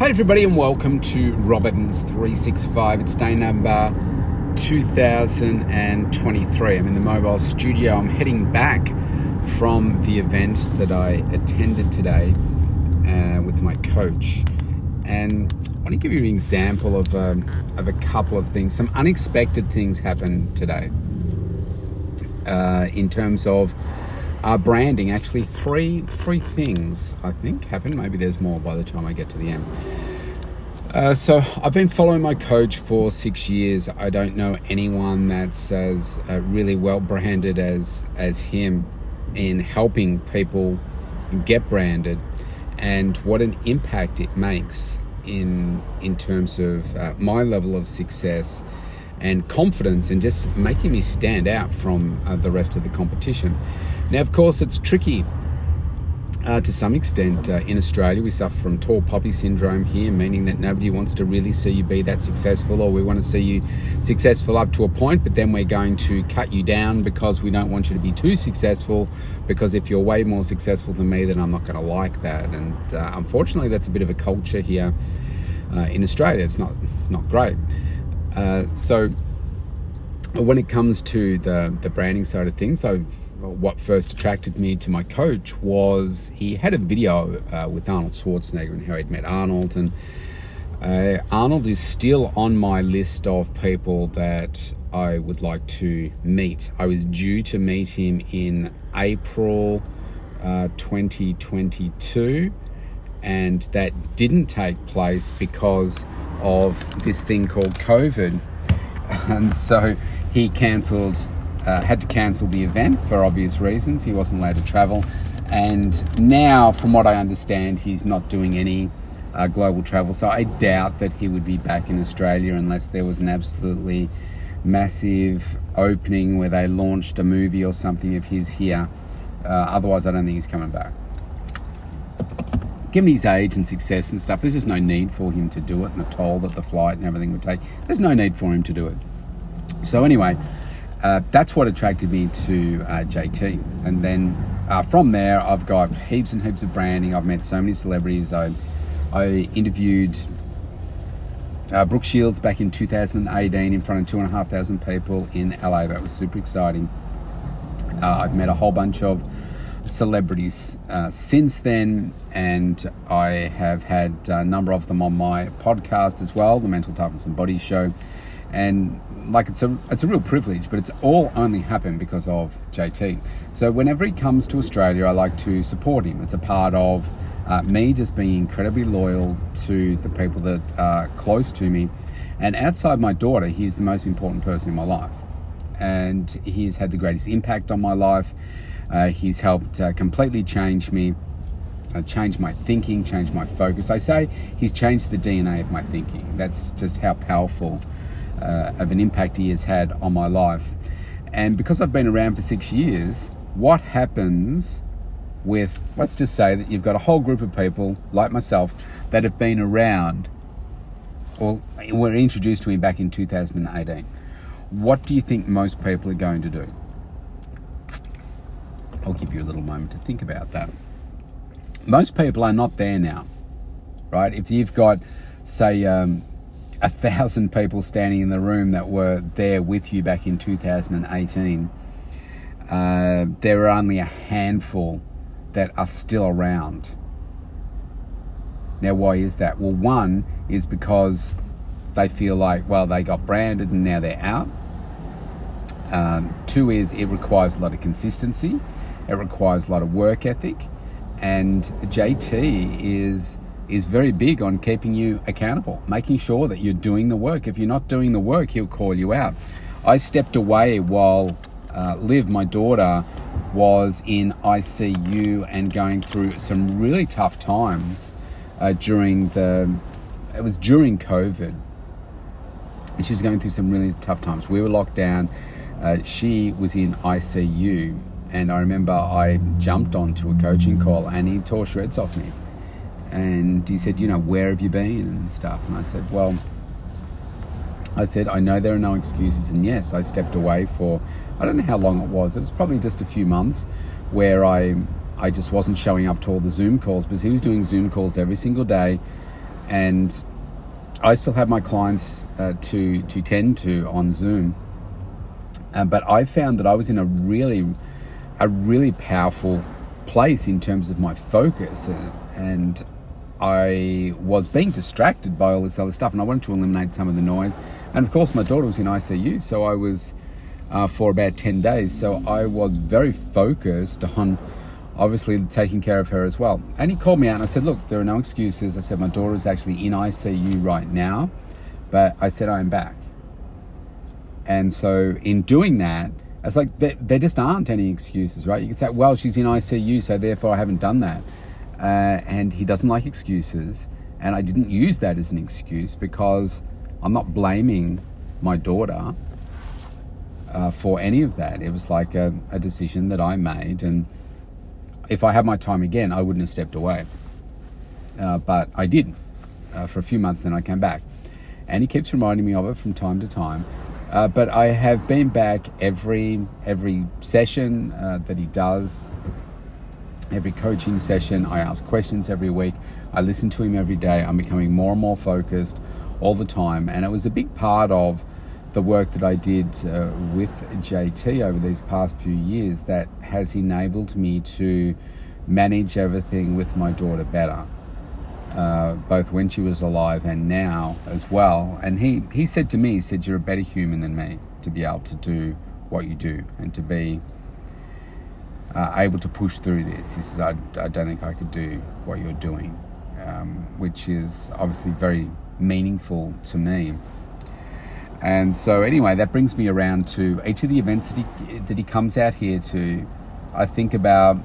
Hi, everybody, and welcome to Rob Evans 365. It's day number 2023. I'm in the mobile studio. I'm heading back from the event that I attended today uh, with my coach. And I want to give you an example of, um, of a couple of things. Some unexpected things happened today uh, in terms of uh, branding. Actually, three three things I think happened. Maybe there's more by the time I get to the end. Uh, so I've been following my coach for six years. I don't know anyone that's as uh, really well branded as as him in helping people get branded, and what an impact it makes in in terms of uh, my level of success and confidence and just making me stand out from uh, the rest of the competition. Now, of course, it's tricky uh, to some extent. Uh, in Australia, we suffer from tall poppy syndrome here, meaning that nobody wants to really see you be that successful, or we want to see you successful up to a point, but then we're going to cut you down because we don't want you to be too successful. Because if you're way more successful than me, then I'm not going to like that. And uh, unfortunately, that's a bit of a culture here uh, in Australia. It's not not great. Uh, so when it comes to the the branding side of things, what first attracted me to my coach was he had a video uh, with Arnold Schwarzenegger and how he'd met Arnold. And uh, Arnold is still on my list of people that I would like to meet. I was due to meet him in April uh, 2022, and that didn't take place because of this thing called COVID. And so he cancelled uh, had to cancel the event for obvious reasons. He wasn't allowed to travel. And now, from what I understand, he's not doing any uh, global travel. So I doubt that he would be back in Australia unless there was an absolutely massive opening where they launched a movie or something of his here. Uh, otherwise, I don't think he's coming back. Given his age and success and stuff, there's just no need for him to do it, and the toll that the flight and everything would take. There's no need for him to do it. So, anyway, uh, that's what attracted me to uh, JT. And then uh, from there, I've got heaps and heaps of branding. I've met so many celebrities. I, I interviewed uh, Brooke Shields back in 2018 in front of two and a half thousand people in LA. That was super exciting. Uh, I've met a whole bunch of celebrities uh, since then, and I have had a number of them on my podcast as well, the Mental Toughness and Body Show and like it's a it's a real privilege, but it's all only happened because of JT. So whenever he comes to Australia, I like to support him. It's a part of uh, me just being incredibly loyal to the people that are close to me, and outside my daughter, he's the most important person in my life, and he's had the greatest impact on my life. Uh, he's helped uh, completely change me. Uh, change my thinking, change my focus. I say he's changed the DNA of my thinking. That's just how powerful uh, of an impact he has had on my life. And because I've been around for six years, what happens with, let's just say that you've got a whole group of people like myself that have been around or were introduced to him back in 2018. What do you think most people are going to do? I'll give you a little moment to think about that. Most people are not there now, right? If you've got, say, um, a thousand people standing in the room that were there with you back in 2018, uh, there are only a handful that are still around. Now, why is that? Well, one is because they feel like, well, they got branded and now they're out. Um, two is it requires a lot of consistency, it requires a lot of work ethic, and JT is is very big on keeping you accountable, making sure that you're doing the work. If you're not doing the work, he'll call you out. I stepped away while uh, Liv, my daughter, was in ICU and going through some really tough times uh, during the. It was during COVID. She was going through some really tough times. We were locked down. Uh, she was in ICU, and I remember I jumped onto a coaching call, and he tore shreds off me and he said, you know, where have you been and stuff? And I said, well, I said, I know there are no excuses. And yes, I stepped away for, I don't know how long it was. It was probably just a few months where I, I just wasn't showing up to all the Zoom calls because he was doing Zoom calls every single day. and I still have my clients uh, to to tend to on Zoom. Uh, but I found that I was in a really a really powerful place in terms of my focus, uh, and I was being distracted by all this other stuff, and I wanted to eliminate some of the noise. And of course, my daughter was in ICU, so I was uh, for about 10 days. So I was very focused on obviously taking care of her as well. And he called me out and I said, Look, there are no excuses. I said, My daughter is actually in ICU right now, but I said, I am back. And so in doing that, it's like there, there just aren't any excuses, right? You can say, Well, she's in ICU, so therefore I haven't done that. Uh, and he doesn't like excuses. And I didn't use that as an excuse because I'm not blaming my daughter uh, for any of that. It was like a, a, decision that I made. And if I had my time again, I wouldn't have stepped away. Uh, but I did uh, for a few months, then I came back. And he keeps reminding me of it from time to time. Uh, but I have been back every every session uh, that he does every coaching session. I ask questions every week. I listen to him every day. I'm becoming more and more focused all the time. And it was a big part of the work that I did uh, with JT over these past few years that has enabled me to manage everything with my daughter better. Uh, both when she was alive and now as well. And he, he said to me, he said, You're a better human than me to be able to do what you do and to be uh, able to push through this. He says, I, I don't think I could do what you're doing, um, which is obviously very meaningful to me. And so, anyway, that brings me around to each of the events that he, that he comes out here to. I think about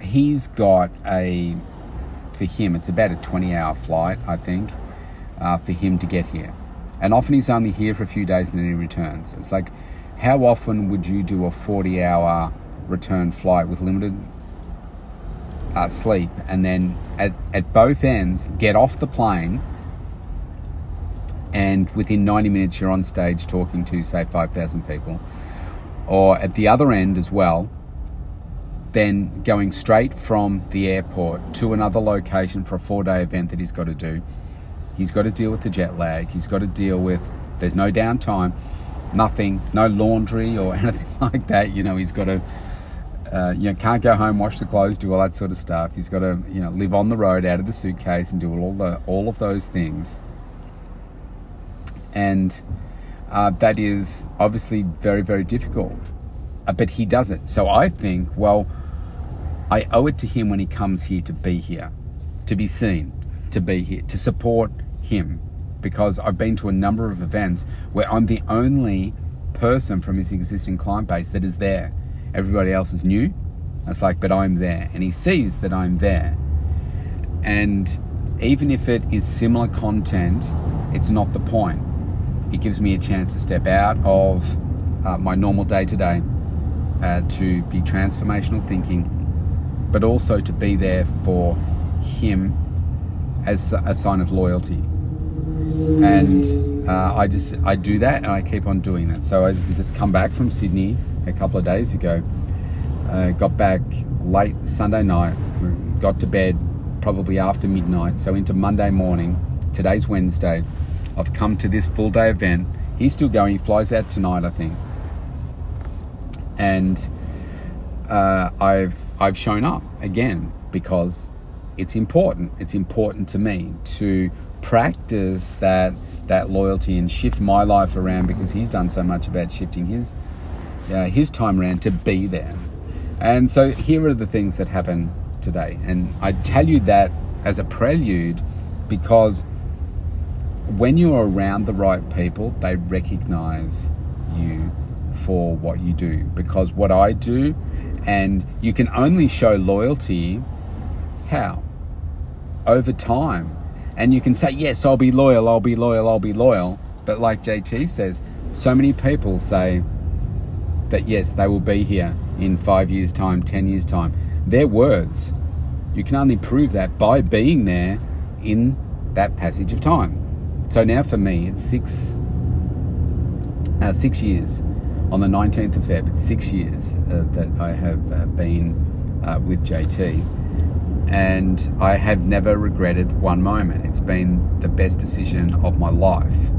he's got a, for him, it's about a 20 hour flight, I think, uh, for him to get here. And often he's only here for a few days and then he returns. It's like, how often would you do a 40 hour return flight with limited uh, sleep and then at, at both ends get off the plane and within 90 minutes you're on stage talking to say 5000 people or at the other end as well then going straight from the airport to another location for a four day event that he's got to do he's got to deal with the jet lag he's got to deal with there's no downtime nothing no laundry or anything like that you know he's got to uh, you know, can't go home, wash the clothes, do all that sort of stuff. He's got to, you know, live on the road out of the suitcase and do all the all of those things. And uh, that is obviously very, very difficult. Uh, but he does it. So I think, well, I owe it to him when he comes here to be here, to be seen, to be here, to support him. Because I've been to a number of events where I'm the only person from his existing client base that is there everybody else is new. It's like, but I'm there. And he sees that I'm there. And even if it is similar content, it's not the point. It gives me a chance to step out of uh, my normal day to day to be transformational thinking, but also to be there for him as a sign of loyalty. And uh, I just I do that and I keep on doing that. So I just come back from Sydney a couple of days ago. Uh, got back late Sunday night, got to bed probably after midnight, so into Monday morning. Today's Wednesday. I've come to this full day event. He's still going, he flies out tonight, I think. And uh, I've I've shown up again because it's important. It's important to me to practice that that loyalty and shift my life around because he's done so much about shifting his uh, his time around to be there. And so here are the things that happen today. And I tell you that as a prelude because when you're around the right people, they recognize you for what you do. Because what I do, and you can only show loyalty how? Over time. And you can say, yes, I'll be loyal, I'll be loyal, I'll be loyal. But like JT says, so many people say, that yes, they will be here in five years' time, 10 years' time. Their words. You can only prove that by being there in that passage of time. So now for me, it's six, uh, six years. On the 19th of Feb, it's six years uh, that I have uh, been uh, with JT. and I have never regretted one moment. It's been the best decision of my life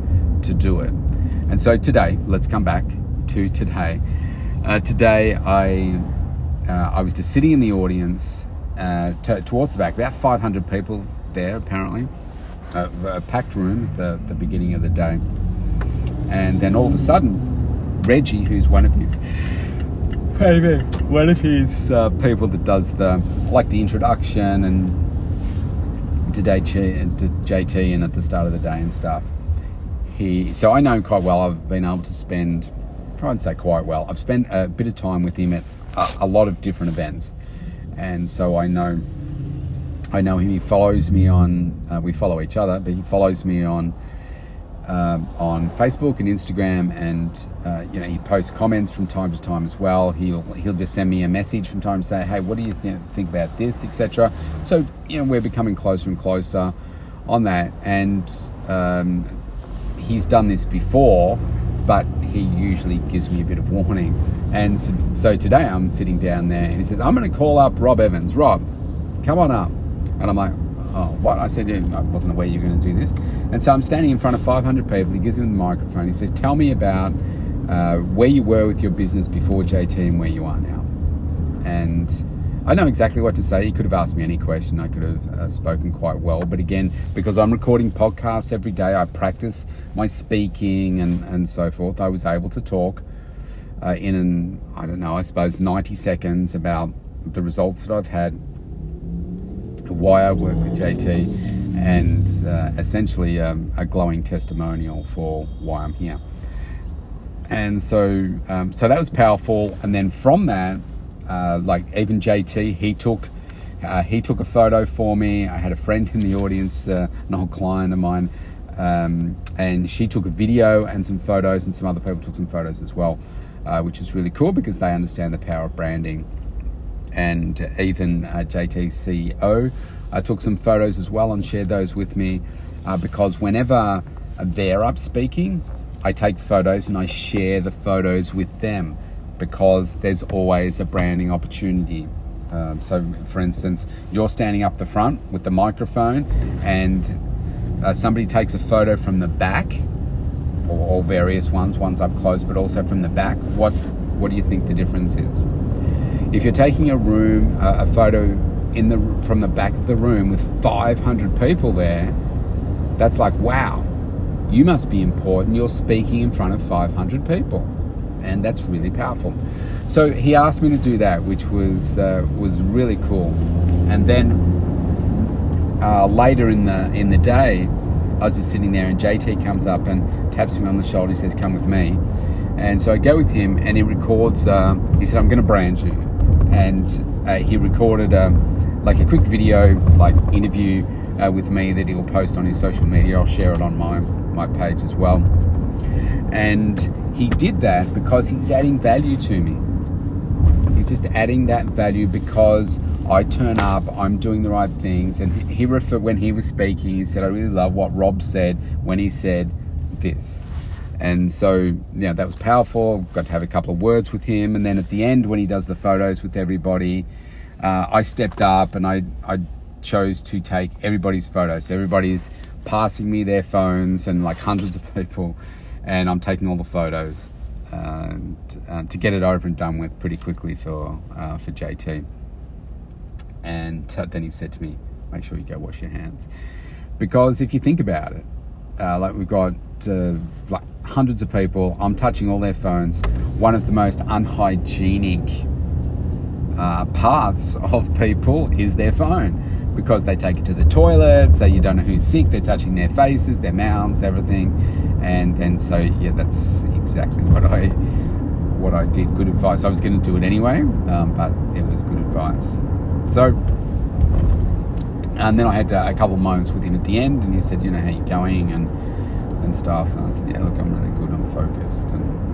to do it. And so today, let's come back to today. Uh, today, I uh, I was just sitting in the audience uh, t- towards the back, about 500 people there apparently, a packed room at the, the beginning of the day. And then all of a sudden, Reggie, who's one of his maybe one of his uh, people that does the like the introduction and to JT and at the start of the day and stuff. He so I know him quite well. I've been able to spend try and say quite well. I've spent a bit of time with him at a, a lot of different events, and so I know I know him. He follows me on. Uh, we follow each other, but he follows me on um, on Facebook and Instagram, and uh, you know he posts comments from time to time as well. He'll he'll just send me a message from time to say, "Hey, what do you th- think about this?" etc. So you know we're becoming closer and closer on that, and um, he's done this before, but he usually gives me a bit of warning. And so, so today I'm sitting down there, and he says, "I'm going to call up Rob Evans. Rob, come on up," and I'm like oh, what? I said, I wasn't aware you were going to do this. And so I'm standing in front of 500 people. He gives me the microphone. He says, tell me about uh, where you were with your business before JT and where you are now. And I know exactly what to say. He could have asked me any question. I could have uh, spoken quite well. But again, because I'm recording podcasts every day, I practice my speaking and, and so forth. I was able to talk uh, in an, I don't know, I suppose 90 seconds about the results that I've had why I work with JT, and uh, essentially um, a glowing testimonial for why I'm here. And so, um, so that was powerful. And then from that, uh, like even JT, he took uh, he took a photo for me. I had a friend in the audience, uh, an old client of mine, um, and she took a video and some photos, and some other people took some photos as well, uh, which is really cool because they understand the power of branding and even uh, JT's CEO uh, took some photos as well and shared those with me uh, because whenever they're up speaking, I take photos and I share the photos with them because there's always a branding opportunity. Um, so, for instance, you're standing up the front with the microphone, and uh, somebody takes a photo from the back, or, or various ones, ones up close, but also from the back. What what do you think the difference is? If you're taking a room, a photo in the from the back of the room with 500 people there, that's like wow, you must be important. You're speaking in front of 500 people, and that's really powerful. So he asked me to do that, which was uh, was really cool. And then uh, later in the in the day, I was just sitting there, and JT comes up and taps me on the shoulder. He says, "Come with me." And so I go with him, and he records. Uh, he said, "I'm going to brand you." and uh, he recorded um, like a quick video, like interview uh, with me that he'll post on his social media. I'll share it on my my page as well. And he did that because he's adding value to me. He's just adding that value because I turn up, I'm doing the right things. And he referred when he was speaking, he said, "I really love what Rob said when he said this." And so, yeah, that was powerful. Got to have a couple of words with him. And then at the end, when he does the photos with everybody, uh, I stepped up and I, I chose to take everybody's photos. Everybody's passing me their phones and like hundreds of people, and I'm taking all the photos uh, uh, to get it over and done with pretty quickly for, uh, for JT. And then he said to me, make sure you go wash your hands. Because if you think about it, uh, like we've got uh, like hundreds of people. I'm touching all their phones. One of the most unhygienic uh, parts of people is their phone because they take it to the toilet, so you don't know who's sick. They're touching their faces, their mouths, everything, and and so yeah, that's exactly what I what I did. Good advice. I was going to do it anyway, um, but it was good advice. So. And then I had uh, a couple moments with him at the end, and he said, "You know how you're going?" and and stuff. And I said, yeah, look, I'm really good. I'm focused and,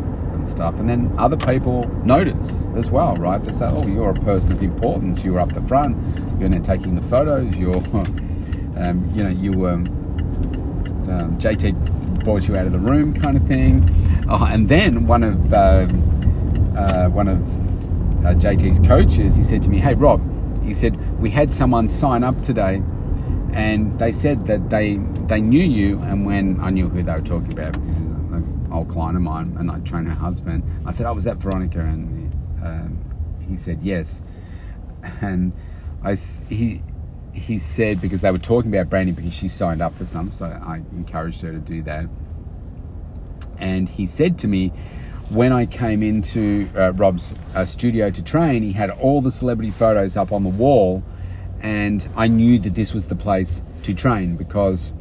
and stuff. And then other people notice as well, right? They say, oh, you're a person of importance. You're up the front. You're now taking the photos. You're, um, you know, you um, um, JT brought you out of the room, kind of thing. Oh, and then one of um, uh, one of uh, JT's coaches, he said to me, "Hey, Rob, he said we had someone sign up today, and they said that they they knew you, and when I knew who they were talking about, old client of mine, and I trained her husband. I said, "Oh, was that Veronica?" And um, he said, "Yes." And I he he said because they were talking about branding because she signed up for some, so I encouraged her to do that. And he said to me, when I came into uh, Rob's uh, studio to train, he had all the celebrity photos up on the wall, and I knew that this was the place to train because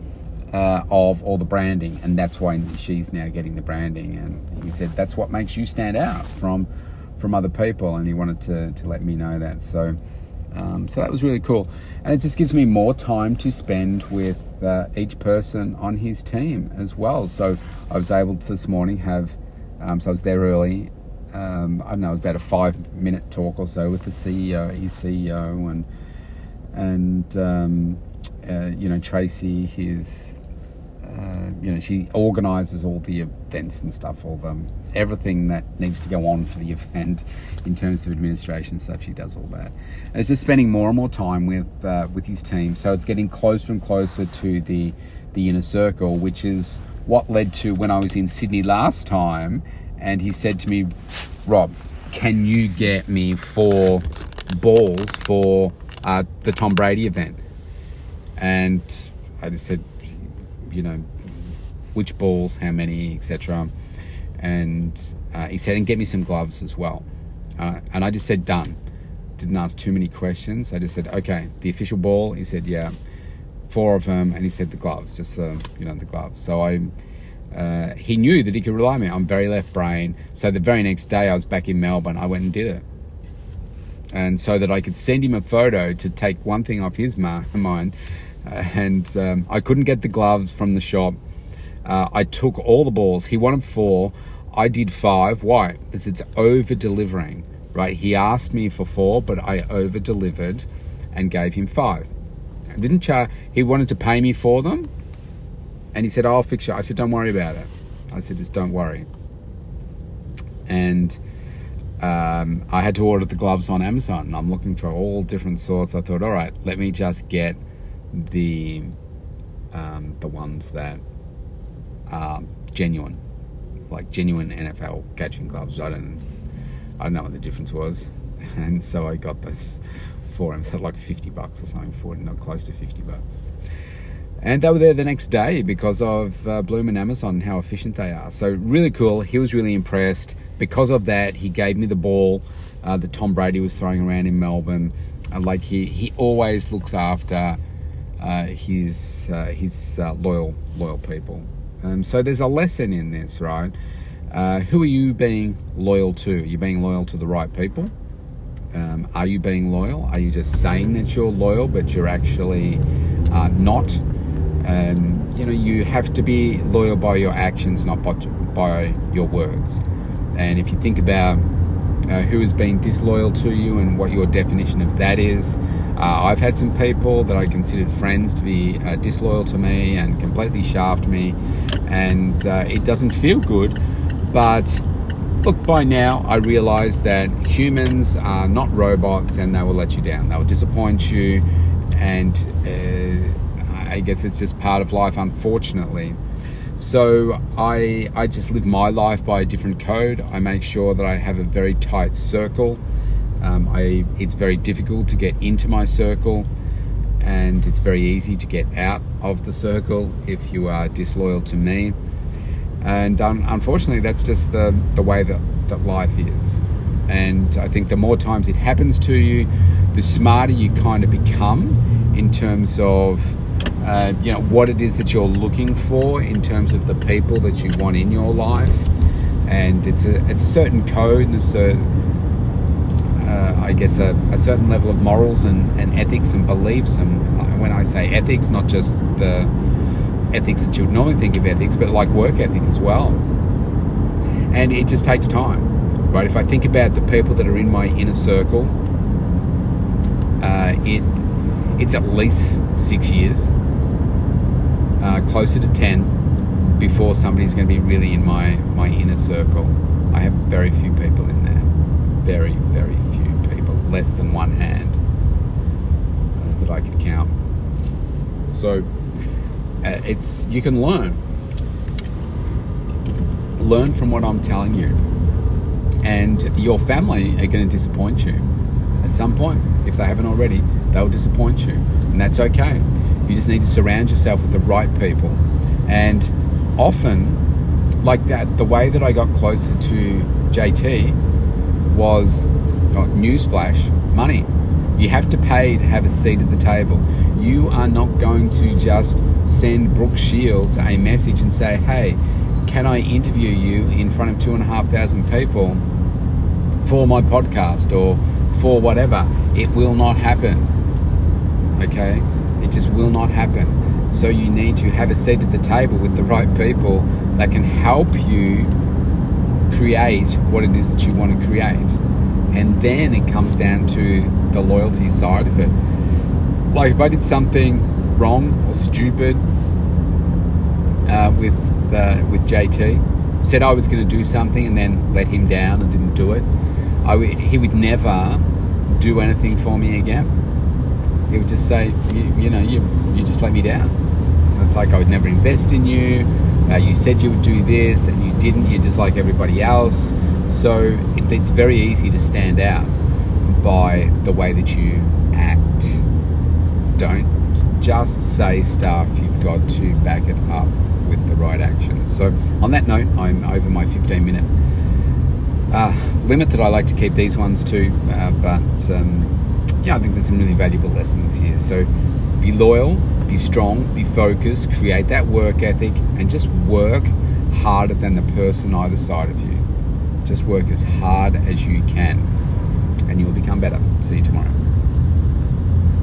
uh, of all the branding, and that's why she's now getting the branding. And he said that's what makes you stand out from from other people, and he wanted to to let me know that. So. Um, so that was really cool, and it just gives me more time to spend with uh, each person on his team as well. So I was able to this morning have um, so I was there early. Um, I don't know, it was about a five minute talk or so with the CEO, his CEO, and and um, uh, you know Tracy, his uh, you know she organises all the events and stuff, all the everything that needs to go on for the event in terms of administration stuff. She does all that. And it's just spending more and more time with uh, with his team, so it's getting closer and closer to the the inner circle, which is what led to when I was in Sydney last time, and he said to me, Rob, can you get me four balls for uh, the Tom Brady event? And I just said, you know, which balls, how many, etc. And uh, he said, and get me some gloves as well. Uh, and I just said, done. Didn't ask too many questions. I just said, okay, the official ball. He said, yeah four of them, and he said the gloves, just the you know the gloves. So I. Uh, he knew that he could rely on me. I'm very left brain. So the very next day I was back in Melbourne, I went and did it. And so that I could send him a photo to take one thing off his mind. And um, I couldn't get the gloves from the shop. Uh, I took all the balls. He wanted four. I did five. Why? Because it's over delivering, right? He asked me for four, but I over delivered and gave him five. I didn't charge. He wanted to pay me for them, and he said, "I'll fix it." I said, "Don't worry about it." I said, "Just don't worry." And um, I had to order the gloves on Amazon, I'm looking for all different sorts. I thought, all right, let me just get the um, the ones that are genuine, like genuine NFL catching gloves. I don't, I don't know what the difference was, and so I got this for him. It's like 50 bucks or something for it, not close to 50 bucks. And they were there the next day because of uh, Bloom and Amazon how efficient they are. So, really cool. He was really impressed. Because of that, he gave me the ball uh, that Tom Brady was throwing around in Melbourne. Uh, like, he, he always looks after his, uh, his uh, loyal, loyal people. Um, so, there's a lesson in this, right? who are you being loyal to? Are you being loyal to the right people? Um, are you being loyal? Are you just saying that you're loyal, but you're actually uh, not? Um, you know, you have to be loyal by your actions, not by, by your words. And if you think about uh, who has been disloyal to you and what your definition of that is, uh, I've had some people that I considered friends to be uh, disloyal to me and completely shaft me, and uh, it doesn't feel good, but Look, by now I realise that humans are not robots and they will let you down. They will disappoint you, and uh, I guess it's just part of life, unfortunately. So I I just live my life by a different code. I make sure that I have a very tight circle. Um, I it's very difficult to get into my circle, and it's very easy to get out of the circle if you are disloyal to me and um, unfortunately that's just the, the way that, that life is and i think the more times it happens to you the smarter you kind of become in terms of uh, you know what it is that you're looking for in terms of the people that you want in your life and it's a it's a certain code and a certain uh, I guess a, a, certain level of morals and, and ethics and beliefs and when I say ethics not just the ethics that you would normally think of ethics, but like work ethic as well. And it just takes time, right? If I think about the people that are in my inner circle, uh, it it's at least six years, uh, closer to ten, before somebody's going to be really in my my inner circle. I have very few people in there, very very few people, less than one hand. That I could count. So uh, it's you can learn. Learn from what I'm telling you. And your family are going to disappoint you at some point. If they haven't already, they'll disappoint you. And that's okay. You just need to surround yourself with the right people. And often, like that, the way that I got closer to JT was oh, newsflash money. You have to pay to have a seat at the table. You are not going to just send Brooke Shields a message and say, hey, can I interview you in front of two and a half thousand people for my podcast or for whatever? It will not happen. Okay? It just will not happen. So you need to have a seat at the table with the right people that can help you create what it is that you want to create. And then it comes down to the loyalty side of it. Like if I did something wrong or stupid uh, with uh, with JT, said I was going to do something and then let him down and didn't do it, I w- he would never do anything for me again. He would just say, you, you know, you, you just let me down. It's like I would never invest in you. Uh, you said you would do this and you didn't. You're just like everybody else. So it, it's very easy to stand out by the way that you act. Don't just say stuff. You've got to back it up with the right action. So on that note, I'm over my 15 minute uh, limit that I like to keep these ones to. Uh, but um, yeah, I think there's some really valuable lessons here. So be loyal, be strong, be focused, create that work ethic, and just work harder than the person either side of you. Just work as hard as you can, and you will become better. See you tomorrow.